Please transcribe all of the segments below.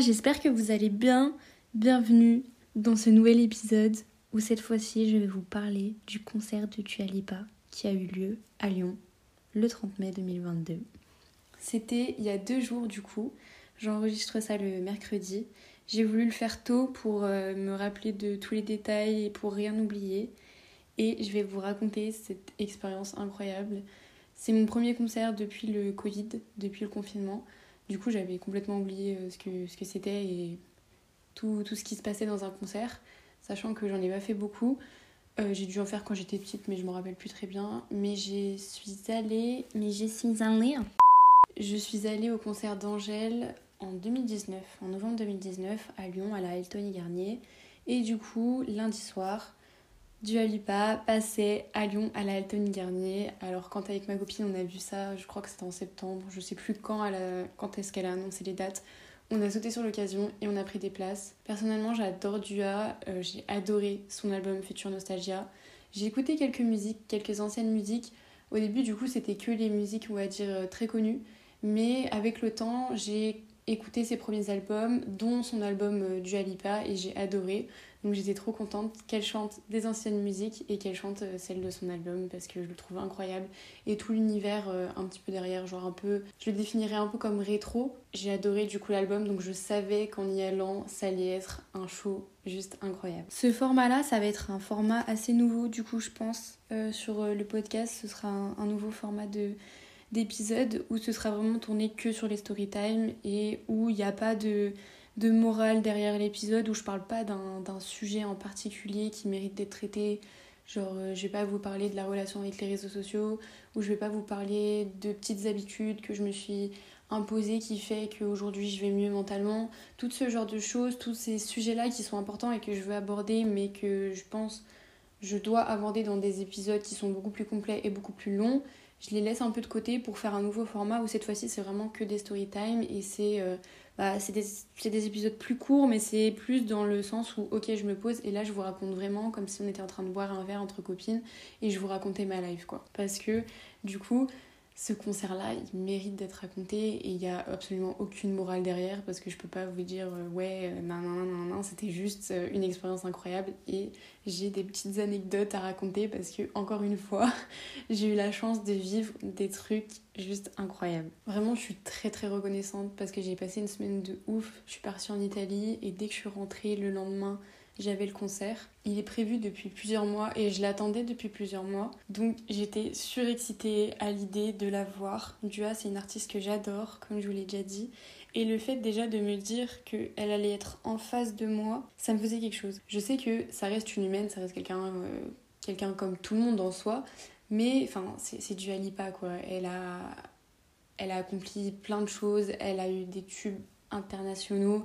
j'espère que vous allez bien. Bienvenue dans ce nouvel épisode où cette fois-ci je vais vous parler du concert de Tualipa qui a eu lieu à Lyon le 30 mai 2022. C'était il y a deux jours du coup, j'enregistre ça le mercredi. J'ai voulu le faire tôt pour euh, me rappeler de tous les détails et pour rien oublier. Et je vais vous raconter cette expérience incroyable. C'est mon premier concert depuis le Covid, depuis le confinement. Du coup, j'avais complètement oublié euh, ce que, ce que c'était et tout, tout, ce qui se passait dans un concert, sachant que j'en ai pas fait beaucoup. Euh, j'ai dû en faire quand j'étais petite, mais je me rappelle plus très bien. Mais j'y suis allée. Mais j'y suis allée. Je suis allée au concert d'Angèle en 2019, en novembre 2019, à Lyon, à la Elton Garnier. Et du coup, lundi soir, du Alipa passait à Lyon à la Elton Garnier. Alors quand avec ma copine on a vu ça, je crois que c'était en septembre, je sais plus quand, quand est-ce qu'elle a annoncé les dates. On a sauté sur l'occasion et on a pris des places. Personnellement j'adore Dua, euh, j'ai adoré son album Future Nostalgia. J'ai écouté quelques musiques, quelques anciennes musiques. Au début du coup c'était que les musiques on va dire euh, très connues. Mais avec le temps j'ai écouté ses premiers albums, dont son album euh, Dua Lipa et j'ai adoré. Donc j'étais trop contente qu'elle chante des anciennes musiques et qu'elle chante euh, celle de son album parce que je le trouve incroyable. Et tout l'univers euh, un petit peu derrière, genre un peu, je le définirais un peu comme rétro. J'ai adoré du coup l'album donc je savais qu'en y allant ça allait être un show juste incroyable. Ce format là ça va être un format assez nouveau du coup je pense sur le podcast. Ce sera un, nouveau format de d'épisode où ce sera vraiment tourné que sur les story time et où il n'y a pas de de morale derrière l'épisode où je parle pas d'un sujet en particulier qui mérite d'être traité. Genre, euh, je vais pas vous parler de la relation avec les réseaux sociaux, ou je vais pas vous parler de petites habitudes que je me suis imposées qui fait qu'aujourd'hui je vais mieux mentalement. Tout ce genre de choses, tous ces sujets-là qui sont importants et que je veux aborder, mais que je pense je dois aborder dans des épisodes qui sont beaucoup plus complets et beaucoup plus longs je les laisse un peu de côté pour faire un nouveau format où cette fois-ci c'est vraiment que des story time et c'est euh, bah, des, des, épisodes plus courts mais c'est plus dans le sens où ok je me pose et là je vous raconte vraiment comme si on était en train de boire un verre entre copines et je vous racontais ma life quoi. Parce que du coup ce concert-là, il mérite d'être raconté et il n'y a absolument aucune morale derrière parce que je peux pas vous dire euh, ouais, euh, non, non, non, c'était juste euh, une expérience incroyable et j'ai des petites anecdotes à raconter parce que, encore une fois, j'ai eu la chance de vivre des trucs juste incroyables. Vraiment, je suis très très reconnaissante parce que j'ai passé une semaine de ouf. Je suis partie en Italie et dès que je suis rentrée le lendemain, j'avais le concert. Il est prévu depuis plusieurs mois et je l'attendais depuis plusieurs mois. Donc j'étais surexcitée à l'idée de la voir. Dua, c'est une artiste que j'adore, comme je vous l'ai déjà dit. Et le fait déjà de me dire qu'elle allait être en face de moi, ça me faisait quelque chose. Je sais que ça reste une humaine, ça reste quelqu'un euh, comme tout le monde en soi. Mais enfin, c'est du Alipa quoi. Elle a, elle a accompli plein de choses, elle a eu des tubes internationaux.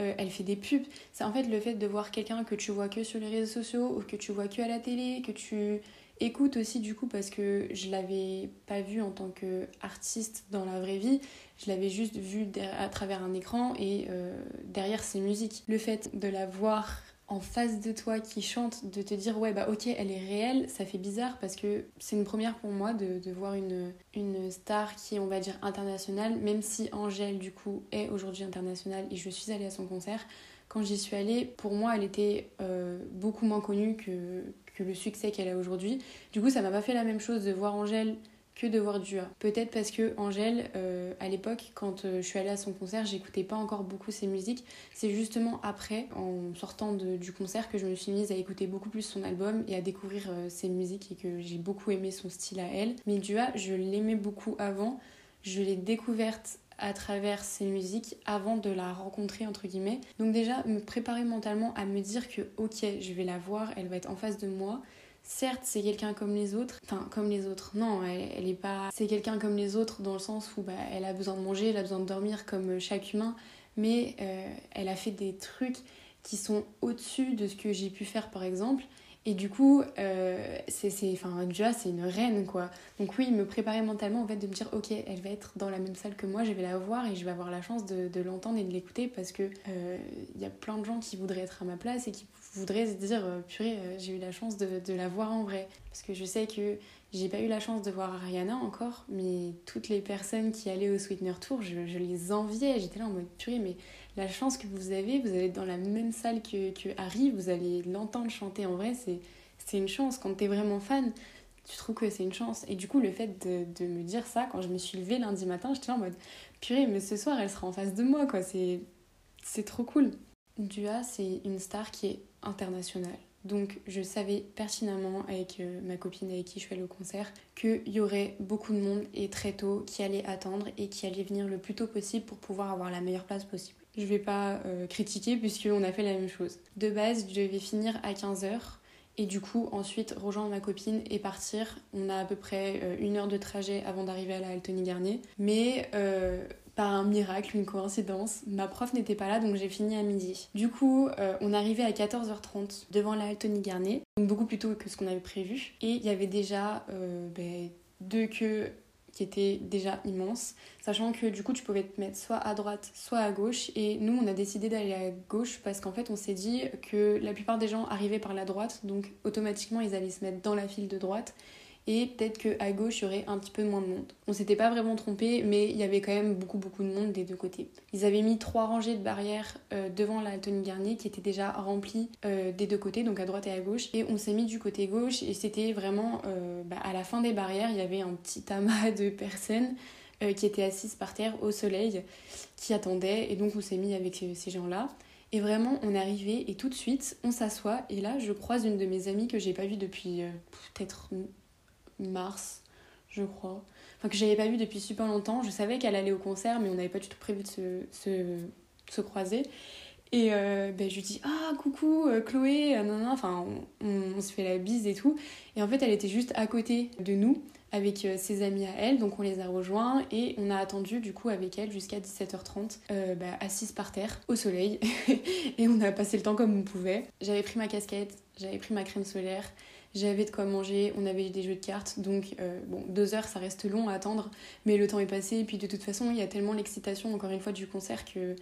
Euh, elle fait des pubs. C'est en fait le fait de voir quelqu'un que tu vois que sur les réseaux sociaux ou que tu vois que à la télé, que tu écoutes aussi du coup parce que je l'avais pas vu en tant qu'artiste dans la vraie vie, je l'avais juste vu à travers un écran et euh, derrière ses musiques. Le fait de la voir en face de toi qui chante, de te dire ouais bah ok elle est réelle, ça fait bizarre parce que c'est une première pour moi de, de, voir une, une star qui est on va dire internationale, même si Angèle du coup est aujourd'hui internationale et je suis allée à son concert. Quand j'y suis allée, pour moi elle était euh, beaucoup moins connue que, que le succès qu'elle a aujourd'hui. Du coup ça m'a pas fait la même chose de voir Angèle que de voir Dua. Peut-être parce que Angèle, euh, à l'époque, quand euh, je suis allée à son concert, j'écoutais pas encore beaucoup ses musiques. C'est justement après, en sortant du concert, que je me suis mise à écouter beaucoup plus son album et à découvrir euh, ses musiques et que j'ai beaucoup aimé son style à elle. Mais Dua, je l'aimais beaucoup avant. Je l'ai découverte à travers ses musiques avant de la rencontrer entre guillemets. Donc déjà me préparer mentalement à me dire que ok je vais la voir, elle va être en face de moi certes c'est quelqu'un comme les autres. Enfin comme les autres. Non elle, est pas c'est quelqu'un comme les autres dans le sens où bah, elle a besoin de manger elle a besoin de dormir comme chaque humain. Mais euh, elle a fait des trucs qui sont au-dessus de ce que j'ai pu faire par exemple. Et du coup, euh, c'est, enfin, déjà, c'est une reine, quoi. Donc oui, me préparer mentalement, en fait, de me dire, ok, elle va être dans la même salle que moi, je vais la voir et je vais avoir la chance de, de l'entendre et de l'écouter parce que il euh, y a plein de gens qui voudraient être à ma place et qui voudraient se dire, euh, purée, euh, j'ai eu la chance de, de, la voir en vrai. Parce que je sais que j'ai pas eu la chance de voir Ariana encore, mais toutes les personnes qui allaient au Sweetener Tour, je, je les enviais. J'étais là en mode, purée, mais la chance que vous avez, vous allez dans la même salle que, que Harry, vous allez l'entendre chanter en vrai, c'est, c'est une chance. Quand t'es vraiment fan, tu trouves que c'est une chance. Et du coup, le fait de, de, me dire ça, quand je me suis levée lundi matin, j'étais en mode purée, mais ce soir, elle sera en face de moi, quoi. C'est, c'est trop cool. Dua, c'est une star qui est internationale. Donc je savais pertinemment avec euh, ma copine avec qui je suis allée au concert qu'il y aurait beaucoup de monde et très tôt qui allait attendre et qui allait venir le plus tôt possible pour pouvoir avoir la meilleure place possible. Je vais pas euh, critiquer puisqu'on a fait la même chose. De base, je devais finir à 15h et du coup ensuite rejoindre ma copine et partir. On a à peu près euh, une heure de trajet avant d'arriver à la Altony Garnier. Mais par un miracle, une coïncidence, ma prof n'était pas là donc j'ai fini à midi. Du coup, euh, on arrivait à 14h30 devant la Tony Garnier, donc beaucoup plus tôt que ce qu'on avait prévu. Et il y avait déjà euh, ben, deux queues qui étaient déjà immenses, sachant que du coup tu pouvais te mettre soit à droite, soit à gauche. Et nous, on a décidé d'aller à gauche parce qu'en fait, on s'est dit que la plupart des gens arrivaient par la droite, donc automatiquement ils allaient se mettre dans la file de droite et peut-être qu'à gauche il y aurait un petit peu moins de monde. On s'était pas vraiment trompé, mais il y avait quand même beaucoup beaucoup de monde des deux côtés. Ils avaient mis trois rangées de barrières euh, devant la Tony Garnier qui étaient déjà remplies euh, des deux côtés, donc à droite et à gauche, et on s'est mis du côté gauche et c'était vraiment euh, bah, à la fin des barrières, il y avait un petit amas de personnes qui étaient assises par terre au soleil, qui attendaient, et donc on s'est mis avec ces gens-là. Et vraiment, on est arrivé et tout de suite, on s'assoit. Et là, je croise une de mes amies que j'ai pas vue depuis peut-être mars, je crois. Enfin, que j'avais pas vu depuis super longtemps. Je savais qu'elle allait au concert, mais on n'avait pas du tout prévu de se, se, se croiser. Et euh, ben, je lui dis Ah, coucou euh, Chloé, euh, non, non, enfin, on, se fait la bise et tout. Et en fait, elle était juste à côté de nous avec ses amis à elle, donc on les a rejoints et on a attendu du coup avec elle jusqu'à 17h30, euh, bah, assise par terre au soleil et on a passé le temps comme on pouvait. J'avais pris ma casquette, j'avais pris ma crème solaire, j'avais de quoi manger, on avait des jeux de cartes, donc euh, bon, deux heures ça reste long à attendre, mais le temps est passé, et puis de toute façon il y a tellement l'excitation encore une fois du concert que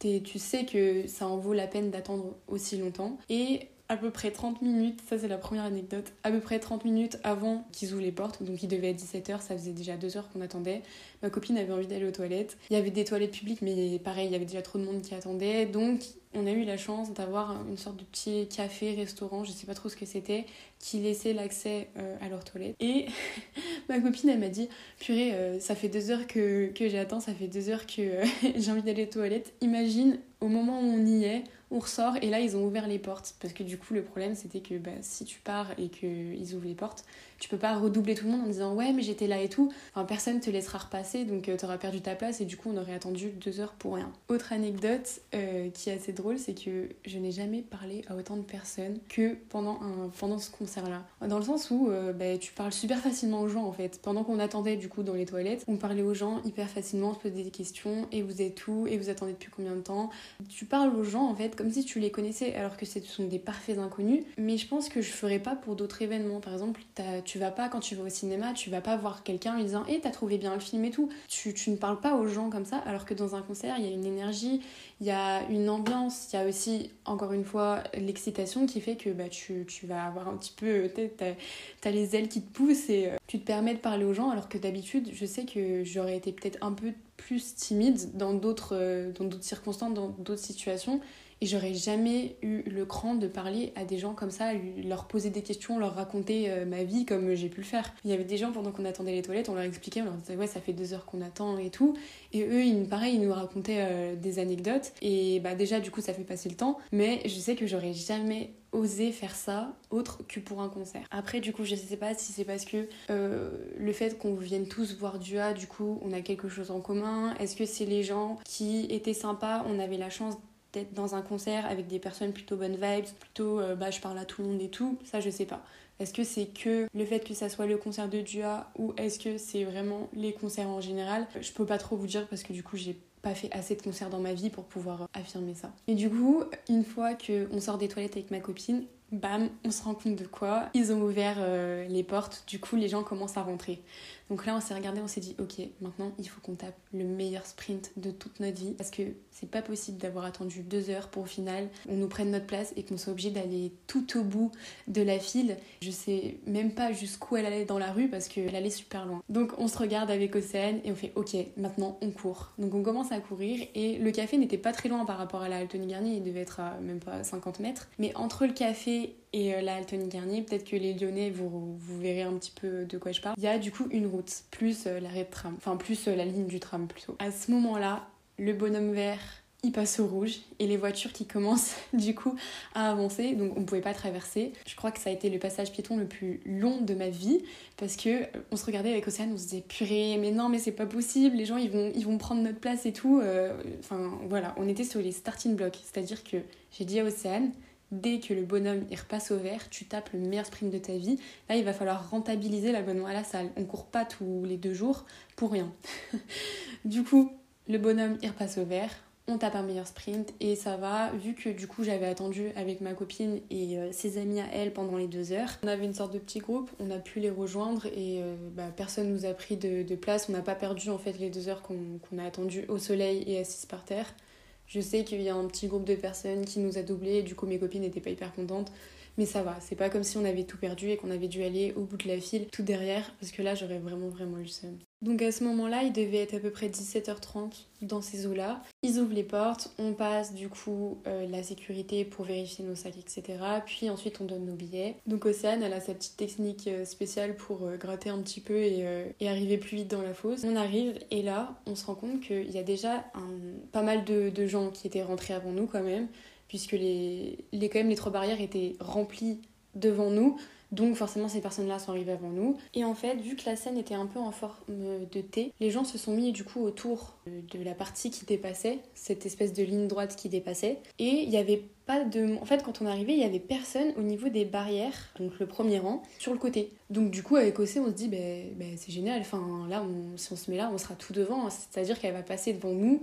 tu sais que ça en vaut la peine d'attendre aussi longtemps. Et à peu près 30 minutes, ça c'est la première anecdote, à peu près 30 minutes avant qu'ils ouvrent les portes, donc il devait être 17h, ça faisait déjà 2 heures qu'on attendait. Ma copine avait envie d'aller aux toilettes. Il y avait des toilettes publiques, mais pareil, il y avait déjà trop de monde qui attendait, donc on a eu la chance d'avoir une sorte de petit café, restaurant, je sais pas trop ce que c'était, qui laissait l'accès euh, à leurs toilettes. Et ma copine, elle m'a dit Purée, euh, ça fait deux heures que, que j'attends, ça fait deux heures que euh, j'ai envie d'aller aux toilettes. Imagine, au moment où on y est, on ressort et là ils ont ouvert les portes parce que du coup le problème c'était que bah, si tu pars et qu'ils ouvrent les portes tu peux pas redoubler tout le monde en disant ouais mais j'étais là et tout. Enfin personne te laissera repasser donc euh, tu auras perdu ta place et du coup on aurait attendu deux heures pour rien. Autre anecdote euh, qui est assez drôle c'est que je n'ai jamais parlé à autant de personnes que pendant, un, pendant ce concert là dans le sens où euh, bah, tu parles super facilement aux gens en fait. Pendant qu'on attendait du coup dans les toilettes on parlait aux gens hyper facilement on se posait des questions et vous êtes où et vous attendez depuis combien de temps? Tu parles aux gens en fait comme si tu les connaissais alors que ce sont des parfaits inconnus. Mais je pense que je ferais pas pour d'autres événements. Par exemple tu vas pas quand tu vas au cinéma tu vas pas voir quelqu'un lui disant hé hey, t'as trouvé bien le film et tout. Tu, tu ne parles pas aux gens comme ça alors que dans un concert il y a une énergie il y a une ambiance il y a aussi encore une fois l'excitation qui fait que bah, tu, tu vas avoir un petit peu t'as as les ailes qui te poussent et euh, tu te permets de parler aux gens alors que d'habitude je sais que j'aurais été peut-être un peu plus timide dans d'autres euh, dans d'autres circonstances dans d'autres situations et j'aurais jamais eu le cran de parler à des gens comme ça, leur poser des questions, leur raconter euh, ma vie comme j'ai pu le faire. Il y avait des gens pendant qu'on attendait les toilettes, on leur expliquait, on leur disait ouais ça fait deux heures qu'on attend et tout. Et eux, ils, pareil, ils nous racontaient euh, des anecdotes. Et bah déjà du coup ça fait passer le temps. Mais je sais que j'aurais jamais osé faire ça autre que pour un concert. Après du coup je sais pas si c'est parce que euh, le fait qu'on vienne tous voir Dua du coup on a quelque chose en commun. Est-ce que c'est les gens qui étaient sympas, on avait la chance dans un concert avec des personnes plutôt bonnes vibes, plutôt euh, bah, je parle à tout le monde et tout, ça je sais pas. Est-ce que c'est que le fait que ça soit le concert de Dua ou est-ce que c'est vraiment les concerts en général? Je peux pas trop vous dire parce que du coup j'ai pas fait assez de concerts dans ma vie pour pouvoir affirmer ça. Et du coup, une fois qu'on sort des toilettes avec ma copine, bam, on se rend compte de quoi Ils ont ouvert euh, les portes, du coup les gens commencent à rentrer. Donc là on s'est regardé, on s'est dit ok, maintenant il faut qu'on tape le meilleur sprint de toute notre vie parce que c'est pas possible d'avoir attendu deux heures pour au final on nous prenne notre place et qu'on soit obligé d'aller tout au bout de la file. Je sais même pas jusqu'où elle allait dans la rue parce qu'elle allait super loin. Donc on se regarde avec Océane et on fait ok, maintenant on court. Donc on commence à courir et le café n'était pas très loin par rapport à la Altony Garnier, il devait être à même pas 50 mètres. Mais entre le café et euh, la Altony Garnier, peut-être que les Lyonnais, vous, vous verrez un petit peu de quoi je parle. Il y a du coup une route, plus euh, l'arrêt de tram, enfin plus euh, la ligne du tram plutôt. À ce moment-là, le bonhomme vert il passe au rouge et les voitures qui commencent du coup à avancer donc on pouvait pas traverser je crois que ça a été le passage piéton le plus long de ma vie parce que on se regardait avec Océane on se disait purée mais non mais c'est pas possible les gens ils vont prendre notre place et tout enfin voilà on était sur les starting blocks c'est à dire que j'ai dit à Océane dès que le bonhomme il repasse au vert, tu tapes le meilleur sprint de ta vie. Là, il va falloir rentabiliser l'abonnement à la salle. On court pas tous les deux jours pour rien. du coup, le bonhomme il repasse au vert, on tape un meilleur sprint et ça va. Vu que du coup j'avais attendu avec ma copine et euh, ses amis à elle pendant les deux heures, on avait une sorte de petit groupe, on a pu les rejoindre et euh, bah, personne nous a pris de, place. On n'a pas perdu en fait les deux heures qu'on a attendu au soleil et assis par terre. Je sais qu'il y a un petit groupe de personnes qui nous a doublé et du coup mes copines n'étaient pas hyper contentes. Mais ça va, c'est pas comme si on avait tout perdu et qu'on avait dû aller au bout de la file, tout derrière, parce que là j'aurais vraiment vraiment eu le seum. Donc à ce moment-là, il devait être à peu près 17h30 dans ces eaux-là. Ils ouvrent les portes, on passe du coup euh, la sécurité pour vérifier nos sacs, etc. Puis ensuite on donne nos billets. Donc Océane, elle a sa petite technique euh, spéciale pour euh, gratter un petit peu et, arriver plus vite dans la fosse. On arrive et là, on se rend compte qu'il y a déjà pas mal de, gens qui étaient rentrés avant nous quand même, puisque les, quand même, les trois barrières étaient remplies devant nous. Donc forcément ces personnes-là sont arrivées avant nous. Et en fait, vu que la scène était un peu en forme de T, les gens se sont mis du coup autour de la partie qui dépassait, cette espèce de ligne droite qui dépassait. Et il n'y avait pas de... En fait, quand on arrivait, il y avait personne au niveau des barrières, donc le premier rang, sur le côté. Donc du coup, avec OC, on se dit, ben c'est génial, enfin là, si on se met là, on sera tout devant, c'est-à-dire qu'elle va passer devant nous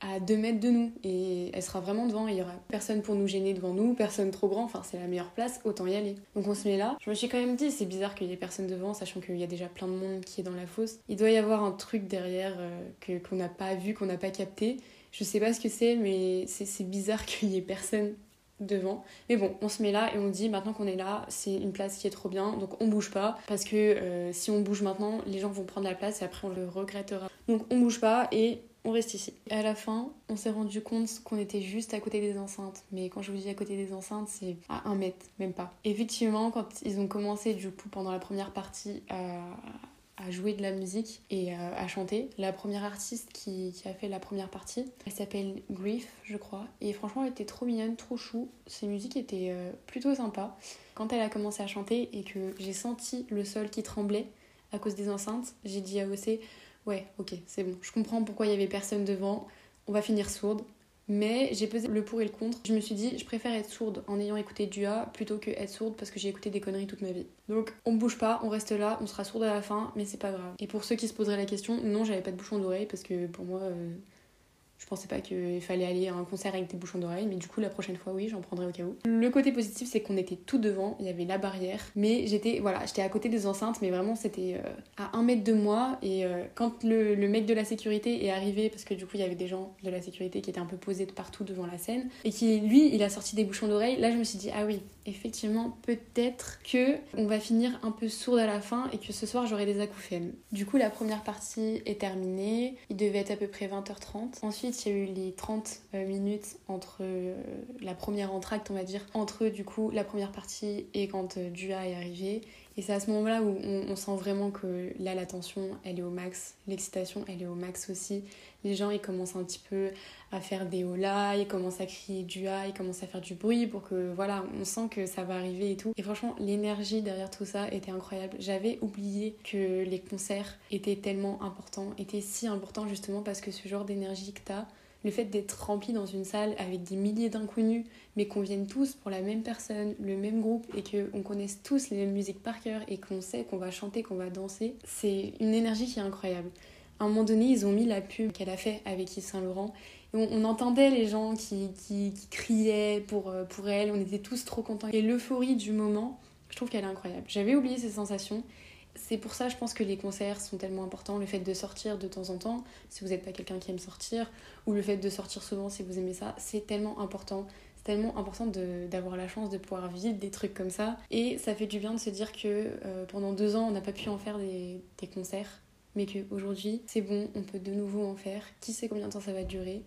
à 2 mètres de nous et elle sera vraiment devant. Il y aura personne pour nous gêner devant nous, personne trop grand. Enfin, c'est la meilleure place, autant y aller. Donc on se met là. Je me suis quand même dit, c'est bizarre qu'il y ait personne devant, sachant qu'il y a déjà plein de monde qui est dans la fosse. Il doit y avoir un truc derrière euh, que qu'on n'a pas vu, qu'on n'a pas capté. Je sais pas ce que c'est, mais c'est bizarre qu'il y ait personne devant. Mais bon, on se met là et on dit maintenant qu'on est là, c'est une place qui est trop bien, donc on bouge pas parce que euh, si on bouge maintenant, les gens vont prendre la place et après on le regrettera. Donc on bouge pas et on reste ici. À la fin, on s'est rendu compte qu'on était juste à côté des enceintes. Mais quand je vous dis à côté des enceintes, c'est à un mètre, même pas. Effectivement, quand ils ont commencé du coup pendant la première partie à, jouer de la musique et à, chanter, la première artiste qui, a fait la première partie, elle s'appelle Grief, je crois. Et franchement, elle était trop mignonne, trop chou. Ses musiques étaient euh, plutôt sympas. Quand elle a commencé à chanter et que j'ai senti le sol qui tremblait à cause des enceintes, j'ai dit à OC ouais, ok, c'est bon. Je comprends pourquoi il y avait personne devant. On va finir sourde. Mais j'ai pesé le pour et le contre. Je me suis dit, je préfère être sourde en ayant écouté du plutôt que être sourde parce que j'ai écouté des conneries toute ma vie. Donc on bouge pas, on reste là, on sera sourde à la fin, mais c'est pas grave. Et pour ceux qui se poseraient la question, non, j'avais pas de bouchon d'oreille parce que pour moi, euh, je pensais pas qu'il fallait aller à un concert avec des bouchons d'oreilles, mais du coup, la prochaine fois, oui, j'en prendrai au cas où. Le côté positif, c'est qu'on était tout devant, il y avait la barrière, mais j'étais, voilà, j'étais à côté des enceintes, mais vraiment, c'était euh, à un mètre de moi. Et euh, quand le, mec de la sécurité est arrivé, parce que du coup, il y avait des gens de la sécurité qui étaient un peu posés de partout devant la scène, et qui, lui, il a sorti des bouchons d'oreilles, là, je me suis dit, ah oui, effectivement, peut-être que on va finir un peu sourde à la fin et que ce soir, j'aurai des acouphènes. Du coup, la première partie est terminée, il devait être à peu près 20h30. Ensuite, il y a eu les 30 euh, minutes entre euh, la première entracte, on va dire, entre du coup la première partie et quand euh, Dua est arrivé. Et c'est à ce moment-là où on, sent vraiment que là, la tension, elle est au max, l'excitation, elle est au max aussi. Les gens, ils commencent un petit peu à faire des holas, ils commencent à crier Dua, ils commencent à faire du bruit pour que, voilà, on sent que ça va arriver et tout. Et franchement, l'énergie derrière tout ça était incroyable. J'avais oublié que les concerts étaient tellement importants, étaient si importants justement parce que ce genre d'énergie que t'as, le fait d'être rempli dans une salle avec des milliers d'inconnus, mais qu'on vienne tous pour la même personne, le même groupe, et qu'on connaisse tous les mêmes musiques par cœur, et qu'on sait qu'on va chanter, qu'on va danser, c'est une énergie qui est incroyable. À un moment donné, ils ont mis la pub qu'elle a fait avec Yves Saint Laurent. Et on, entendait les gens qui, qui, criaient pour, euh, pour elle. On était tous trop contents. Et l'euphorie du moment, je trouve qu'elle est incroyable. J'avais oublié ces sensations. C'est pour ça, je pense que les concerts sont tellement importants. Le fait de sortir de temps en temps, si vous n'êtes pas quelqu'un qui aime sortir, ou le fait de sortir souvent si vous aimez ça, c'est tellement important tellement important d'avoir la chance de pouvoir vivre des trucs comme ça. Et ça fait du bien de se dire que euh, pendant deux ans, on n'a pas pu en faire des, des concerts, mais qu'aujourd'hui, c'est bon, on peut de nouveau en faire. Qui sait combien de temps ça va durer?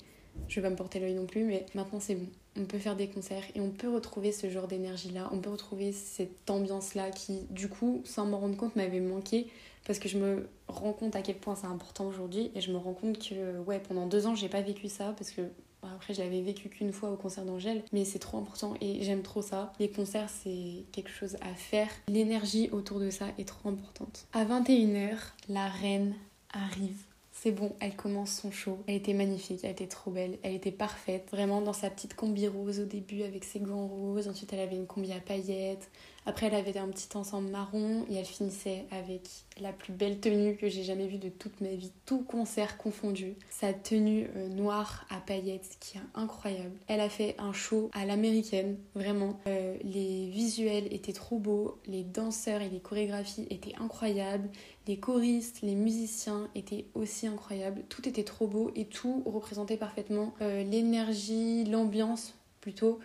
Je vais pas me porter l'œil non plus, mais maintenant c'est bon. On peut faire des concerts et on peut retrouver ce genre d'énergie-là, on peut retrouver cette ambiance-là qui, du coup, sans m'en rendre compte, m'avait manqué parce que je me rends compte à quel point c'est important aujourd'hui et je me rends compte que, ouais, pendant deux ans, j'ai pas vécu ça parce que après, je l'avais vécu qu'une fois au concert d'Angèle, mais c'est trop important et j'aime trop ça. Les concerts, c'est quelque chose à faire. L'énergie autour de ça est trop importante. À 21h, la reine arrive. C'est bon, elle commence son show. Elle était magnifique, elle était trop belle, elle était parfaite. Vraiment dans sa petite combi rose au début avec ses gants roses. Ensuite, elle avait une combi à paillettes. Après, elle avait un petit ensemble marron et elle finissait avec la plus belle tenue que j'ai jamais vue de toute ma vie, tout concert confondu. Sa tenue euh, noire à paillettes qui est incroyable. Elle a fait un show à l'américaine, vraiment. Euh, les visuels étaient trop beaux, les danseurs et les chorégraphies étaient incroyables, les choristes, les musiciens étaient aussi incroyables. Tout était trop beau et tout représentait parfaitement euh, l'énergie, l'ambiance plutôt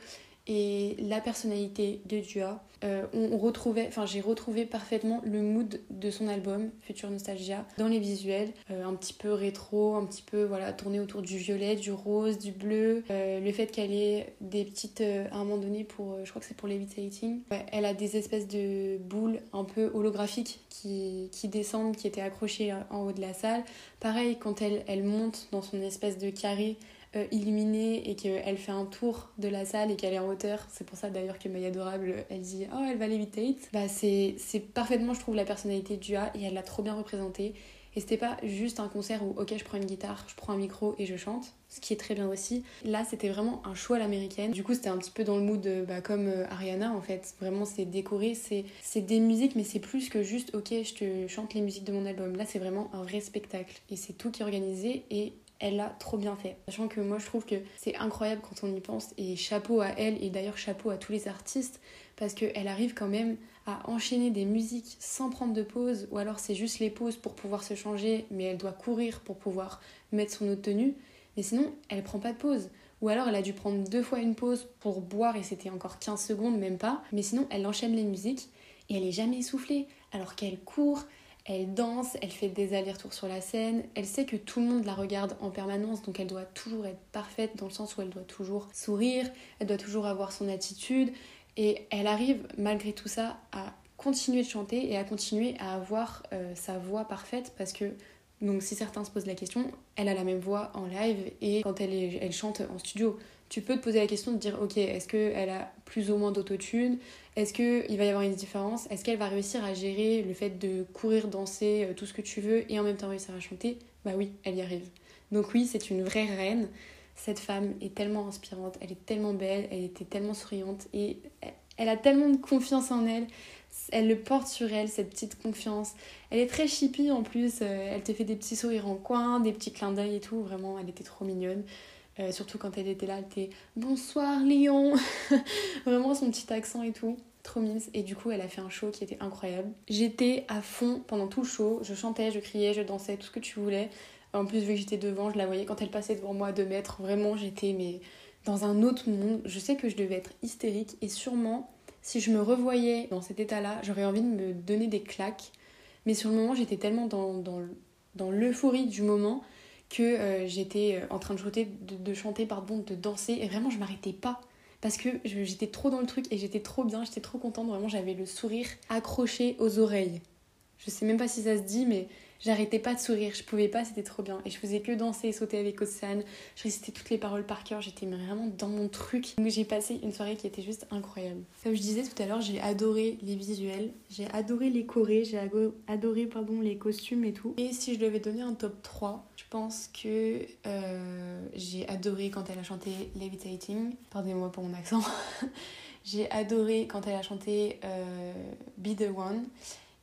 et la personnalité de Dua. Euh, on retrouvait, enfin j'ai retrouvé parfaitement le mood de son album Future Nostalgia dans les visuels, euh, un petit peu rétro, un petit peu voilà tourné autour du violet, du rose, du bleu. Euh, le fait qu'elle ait des petites, à un moment donné pour, je crois que c'est pour Levitating, elle a des espèces de boules un peu holographiques qui, qui descendent, qui étaient accrochées en haut de la salle. Pareil quand elle, elle monte dans son espèce de carré illuminée et qu'elle fait un tour de la salle et qu'elle est en hauteur. C'est pour ça d'ailleurs que Maya Adorable, elle dit Oh, elle va levitate. Bah, c'est parfaitement, je trouve, la personnalité de Dua et elle l'a trop bien représentée. Et c'était pas juste un concert où, ok, je prends une guitare, je prends un micro et je chante, ce qui est très bien aussi. Là, c'était vraiment un choix à l'américaine. Du coup, c'était un petit peu dans le mood bah, comme euh, Ariana en fait. Vraiment, c'est décoré, c'est des musiques, mais c'est plus que juste, ok, je te chante les musiques de mon album. Là, c'est vraiment un vrai spectacle. Et c'est tout qui est organisé et elle l'a trop bien fait. Sachant que moi je trouve que c'est incroyable quand on y pense et chapeau à elle et d'ailleurs chapeau à tous les artistes parce qu'elle arrive quand même à enchaîner des musiques sans prendre de pause ou alors c'est juste les pauses pour pouvoir se changer mais elle doit courir pour pouvoir mettre son autre tenue mais sinon elle prend pas de pause. Ou alors elle a dû prendre deux fois une pause pour boire et c'était encore 15 secondes même pas mais sinon elle enchaîne les musiques et elle est jamais essoufflée alors qu'elle court, elle danse, elle fait des allers-retours sur la scène, elle sait que tout le monde la regarde en permanence, donc elle doit toujours être parfaite dans le sens où elle doit toujours sourire, elle doit toujours avoir son attitude, et elle arrive malgré tout ça à continuer de chanter et à continuer à avoir euh, sa voix parfaite parce que si certains se posent la question, elle a la même voix en live et quand elle chante en studio tu peux te poser la question de dire ok, est-ce qu'elle a plus ou moins d'autotune? Est-ce qu'il va y avoir une différence? Est-ce qu'elle va réussir à gérer le fait de courir, danser, euh, tout ce que tu veux et en même temps réussir à chanter? Bah oui, elle y arrive. Donc oui, c'est une vraie reine. Cette femme est tellement inspirante, elle est tellement belle, elle était tellement souriante et elle a tellement de confiance en elle. Elle le porte sur elle, cette petite confiance. Elle est très chippie en plus, euh, elle te fait des petits sourires en coin, des petits clins d'œil et tout. Vraiment, elle était trop mignonne. Euh, surtout quand elle était là, elle était bonsoir Lyon Vraiment son petit accent et tout. Trop mimes. Et du coup, elle a fait un show qui était incroyable. J'étais à fond pendant tout le show. Je chantais, je criais, je dansais, tout ce que tu voulais. En plus, vu que j'étais devant, je la voyais quand elle passait devant moi à 2 mètres. Vraiment, j'étais mais dans un autre monde. Je sais que je devais être hystérique et sûrement, si je me revoyais dans cet état-là, j'aurais envie de me donner des claques. Mais sur le moment, j'étais tellement dans, dans, dans l'euphorie du moment que euh, j'étais euh, en train de chanter, de, chanter, pardon, de danser, et vraiment je m'arrêtais pas. Parce que j'étais trop dans le truc et j'étais trop bien, j'étais trop contente, vraiment j'avais le sourire accroché aux oreilles. Je sais même pas si ça se dit, mais J'arrêtais pas de sourire, je pouvais pas, c'était trop bien. Et je faisais que danser et sauter avec Ossane. Je récitais toutes les paroles par cœur, j'étais vraiment dans mon truc. Donc j'ai passé une soirée qui était juste incroyable. Comme je disais tout à l'heure, j'ai adoré les visuels, j'ai adoré les chorés, j'ai adoré pardon, les costumes et tout. Et si je devais donner un top 3, je pense que euh, j'ai adoré quand elle a chanté Levitating. Pardonnez-moi pour mon accent. j'ai adoré quand elle a chanté euh, Be the One.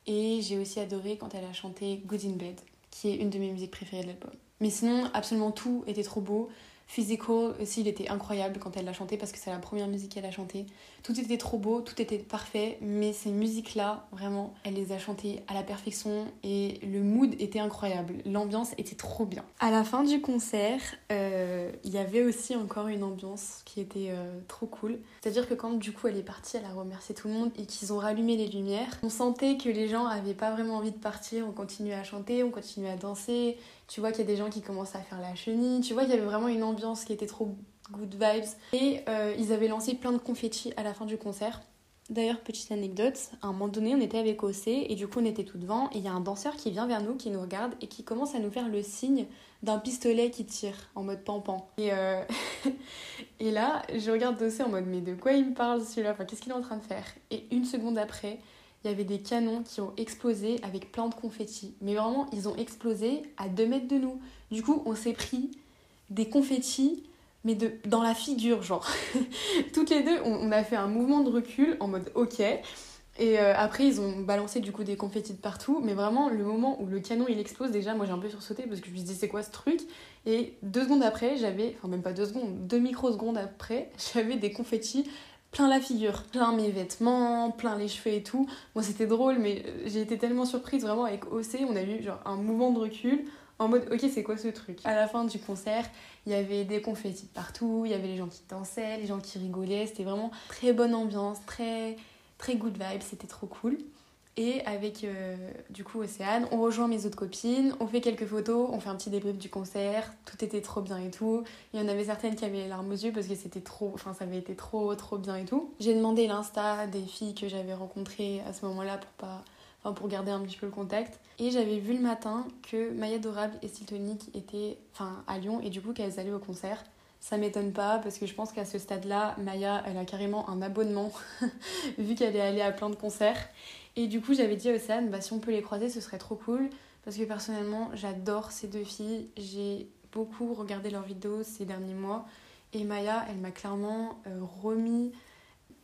Et j'ai aussi adoré quand elle a chanté Good in Bed, qui est une de mes musiques préférées de l'album. Mais sinon, absolument tout était trop beau. Physical aussi, il était incroyable quand elle l'a chanté parce que c'est la première musique qu'elle a chantée. Tout était trop beau, tout était parfait, mais ces musiques-là, vraiment, elle les a chantées à la perfection et le mood était incroyable. L'ambiance était trop bien. À la fin du concert, euh, il y avait aussi encore une ambiance qui était euh, trop cool. C'est-à-dire que quand du coup elle est partie, elle a remercié tout le monde et qu'ils ont rallumé les lumières, on sentait que les gens avaient pas vraiment envie de partir. On continuait à chanter, on continuait à danser. Tu vois qu'il y a des gens qui commençaient à faire la chenille. Tu vois qu'il y avait vraiment une ambiance qui était trop good vibes. Et euh, ils avaient lancé plein de confettis à la fin du concert. D'ailleurs, petite anecdote, à un moment donné, on était avec OC et du coup, on était tout devant. Et il y a un danseur qui vient vers nous, qui nous regarde et qui commence à nous faire le signe d'un pistolet qui tire en mode pampan. Et, euh, et là, je regarde OC en mode, mais de quoi il me parle celui-là? Enfin, qu'est-ce qu'il est en train de faire? Et une seconde après, il y avait des canons qui ont explosé avec plein de confettis. Mais vraiment, ils ont explosé à 2 mètres de nous. Du coup, on s'est pris des confettis mais dans la figure, genre. Toutes les deux, on, a fait un mouvement de recul en mode ok. Et euh, après, ils ont balancé du coup des confettis de partout. Mais vraiment, le moment où le canon il explose, déjà, moi j'ai un peu sursauté parce que je me suis dit c'est quoi ce truc? Et deux secondes après, j'avais, enfin même pas deux secondes, deux microsecondes après, j'avais des confettis plein la figure, plein mes vêtements, plein les cheveux et tout. Moi c'était drôle, mais euh, j'ai été tellement surprise vraiment avec OC. On a eu genre un mouvement de recul en mode ok c'est quoi ce truc? À la fin du concert, il y avait des confettis partout, il y avait les gens qui dansaient, les gens qui rigolaient, c'était vraiment très bonne ambiance, très très good vibe, c'était trop cool. Et avec euh, du coup Océane, on rejoint mes autres copines, on fait quelques photos, on fait un petit débrief du concert, tout était trop bien et tout. Il y en avait certaines qui avaient les larmes aux yeux parce que c'était trop, enfin ça avait été trop trop bien et tout. J'ai demandé l'insta des filles que j'avais rencontrées à ce moment-là pour pas pour garder un petit peu le contact. Et j'avais vu le matin que Maya Dorable et Stiltonic étaient enfin, à Lyon et du coup qu'elles allaient au concert. Ça m'étonne pas parce que je pense qu'à ce stade-là, Maya, elle a carrément un abonnement vu qu'elle est allée à plein de concerts. Et du coup, j'avais dit à Océane, bah, si on peut les croiser, ce serait trop cool. Parce que personnellement, j'adore ces deux filles. J'ai beaucoup regardé leurs vidéos ces derniers mois. Et Maya, elle m'a clairement euh, remis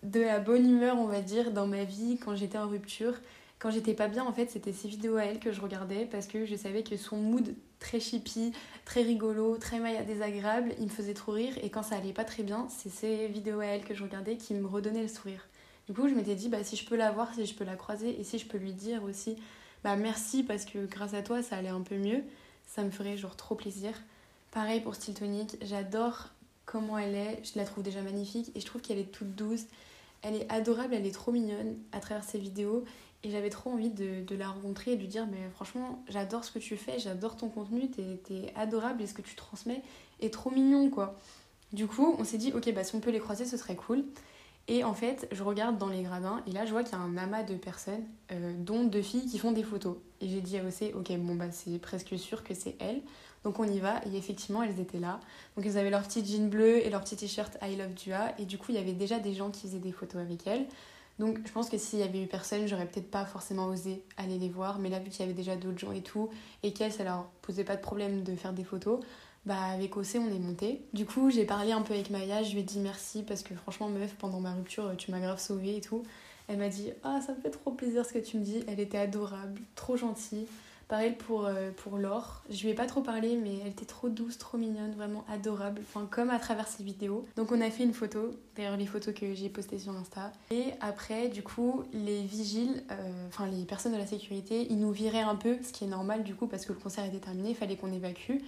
de la bonne humeur, on va dire, dans ma vie quand j'étais en rupture quand j'étais pas bien, en fait, c'était ces vidéos à elle que je regardais parce que je savais que son mood très chippy, très rigolo, très maya désagréable, il me faisait trop rire. Et quand ça allait pas très bien, c'est ces vidéos à elle que je regardais qui me redonnaient le sourire. Du coup, je m'étais dit, bah, si je peux la voir, si je peux la croiser et si je peux lui dire aussi, bah, merci parce que grâce à toi, ça allait un peu mieux, ça me ferait genre trop plaisir. Pareil pour Style Tonic, j'adore comment elle est, je la trouve déjà magnifique et je trouve qu'elle est toute douce. Elle est adorable, elle est trop mignonne à travers ses vidéos et j'avais trop envie de, la rencontrer et de lui dire Mais franchement, j'adore ce que tu fais, j'adore ton contenu, t'es es adorable et ce que tu transmets est trop mignon quoi. Du coup, on s'est dit Ok, bah si on peut les croiser, ce serait cool. Et en fait, je regarde dans les gradins et là, je vois qu'il y a un amas de personnes, euh, dont deux filles qui font des photos. Et j'ai dit à OC Ok, bon, bah c'est presque sûr que c'est elles. Donc on y va et effectivement, elles étaient là. Donc elles avaient leur petit jean bleu et leur petit t-shirt I Love Dua. Et du coup, il y avait déjà des gens qui faisaient des photos avec elles. Donc je pense que s'il y avait eu personne, j'aurais peut-être pas forcément osé aller les voir. Mais là, vu qu'il y avait déjà d'autres gens et tout, et qu'elles, ça leur posait pas de problème de faire des photos, bah avec OC, on est monté. Du coup, j'ai parlé un peu avec Maya, je lui ai dit merci parce que franchement, meuf, pendant ma rupture, tu m'as grave sauvée et tout. Elle m'a dit Ah, ça me fait trop plaisir ce que tu me dis. Elle était adorable, trop gentille. Pareil pour, euh, pour Laure. Je lui ai pas trop parlé, mais elle était trop douce, trop mignonne, vraiment adorable. Enfin, comme à travers ses vidéos. Donc, on a fait une photo. D'ailleurs, les photos que j'ai postées sur Insta. Et après, du coup, les vigiles, euh, enfin, les personnes de la sécurité, ils nous viraient un peu, ce qui est normal, du coup, parce que le concert était terminé, il fallait qu'on évacue.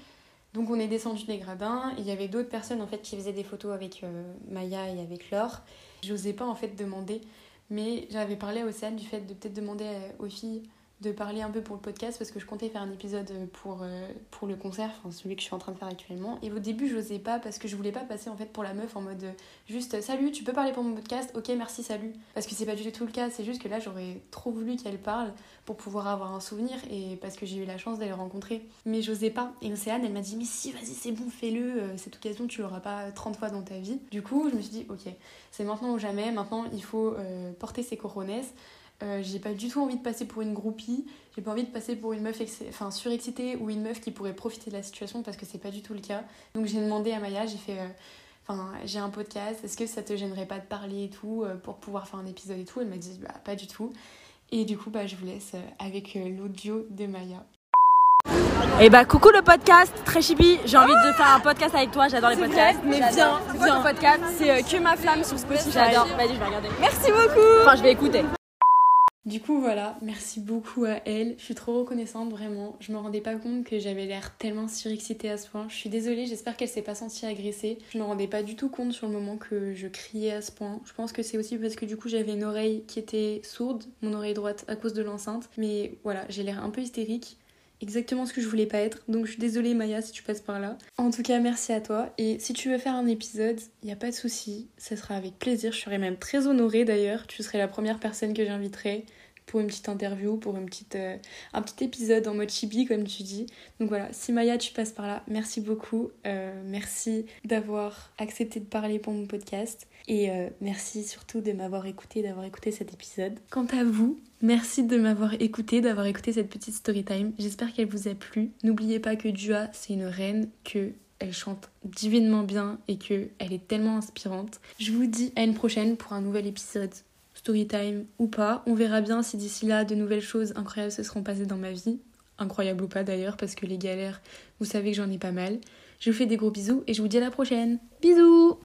Donc, on est descendu des gradins. Il y avait d'autres personnes, en fait, qui faisaient des photos avec euh, Maya et avec Laure. J'osais pas, en fait, demander. Mais j'avais parlé à Océane du fait de peut-être demander aux filles de parler un peu pour le podcast parce que je comptais faire un épisode pour, euh, pour le concert, enfin celui que je suis en train de faire actuellement. Et au début, je n'osais pas parce que je voulais pas passer en fait pour la meuf en mode euh, juste salut, tu peux parler pour mon podcast, ok, merci, salut. Parce que c'est pas du tout le cas, c'est juste que là j'aurais trop voulu qu'elle parle pour pouvoir avoir un souvenir et parce que j'ai eu la chance d'aller rencontrer. Mais j'osais pas. Et Océane, elle m'a dit, mais si, vas-y, c'est bon, fais-le, euh, cette occasion, tu l'auras pas 30 fois dans ta vie. Du coup, je me suis dit, ok, c'est maintenant ou jamais, maintenant il faut porter ses coronets euh, j'ai pas du tout envie de passer pour une groupie, j'ai pas envie de passer pour une meuf enfin, surexcitée ou une meuf qui pourrait profiter de la situation parce que c'est pas du tout le cas. Donc j'ai demandé à Maya, j'ai fait. Euh, enfin, j'ai un podcast, est-ce que ça te gênerait pas de parler et tout euh, pour pouvoir faire un épisode et tout? Elle m'a dit bah, pas du tout. Et du coup, bah, je vous laisse avec l'audio de Maya. Et bah coucou le podcast, très chibi, j'ai envie de faire un podcast avec toi, j'adore les podcasts. mais viens. ton podcast? C'est euh, que ma flamme sur Spotify. J'adore, vas-y je vais regarder. Merci beaucoup. Enfin je vais écouter. Du coup, voilà, merci beaucoup à elle. Je suis trop reconnaissante, vraiment. Je me rendais pas compte que j'avais l'air tellement surexcitée à ce point. Je suis désolée, j'espère qu'elle s'est pas sentie agressée. Je me rendais pas du tout compte sur le moment que je criais à ce point. Je pense que c'est aussi parce que du coup, j'avais une oreille qui était sourde, mon oreille droite, à cause de l'enceinte. Mais voilà, j'ai l'air un peu hystérique. Exactement ce que je voulais pas être. Donc je suis désolée Maya si tu passes par là. En tout cas, merci à toi. Et si tu veux faire un épisode, il n'y a pas de souci. Ça sera avec plaisir. Je serai même très honorée d'ailleurs. Tu serais la première personne que j'inviterai pour une petite interview, pour une petite, euh, un petit épisode en mode chibi comme tu dis. Donc voilà, si Maya tu passes par là, merci beaucoup. Euh, merci d'avoir accepté de parler pour mon podcast. Et euh, merci surtout de m'avoir écouté, d'avoir écouté cet épisode. Quant à vous, merci de m'avoir écouté, d'avoir écouté cette petite story time. J'espère qu'elle vous a plu. N'oubliez pas que Dua, c'est une reine, que elle chante divinement bien et que elle est tellement inspirante. Je vous dis à une prochaine pour un nouvel épisode Storytime ou pas. On verra bien si d'ici là de nouvelles choses incroyables se seront passées dans ma vie. Incroyable ou pas d'ailleurs, parce que les galères, vous savez que j'en ai pas mal. Je vous fais des gros bisous et je vous dis à la prochaine. Bisous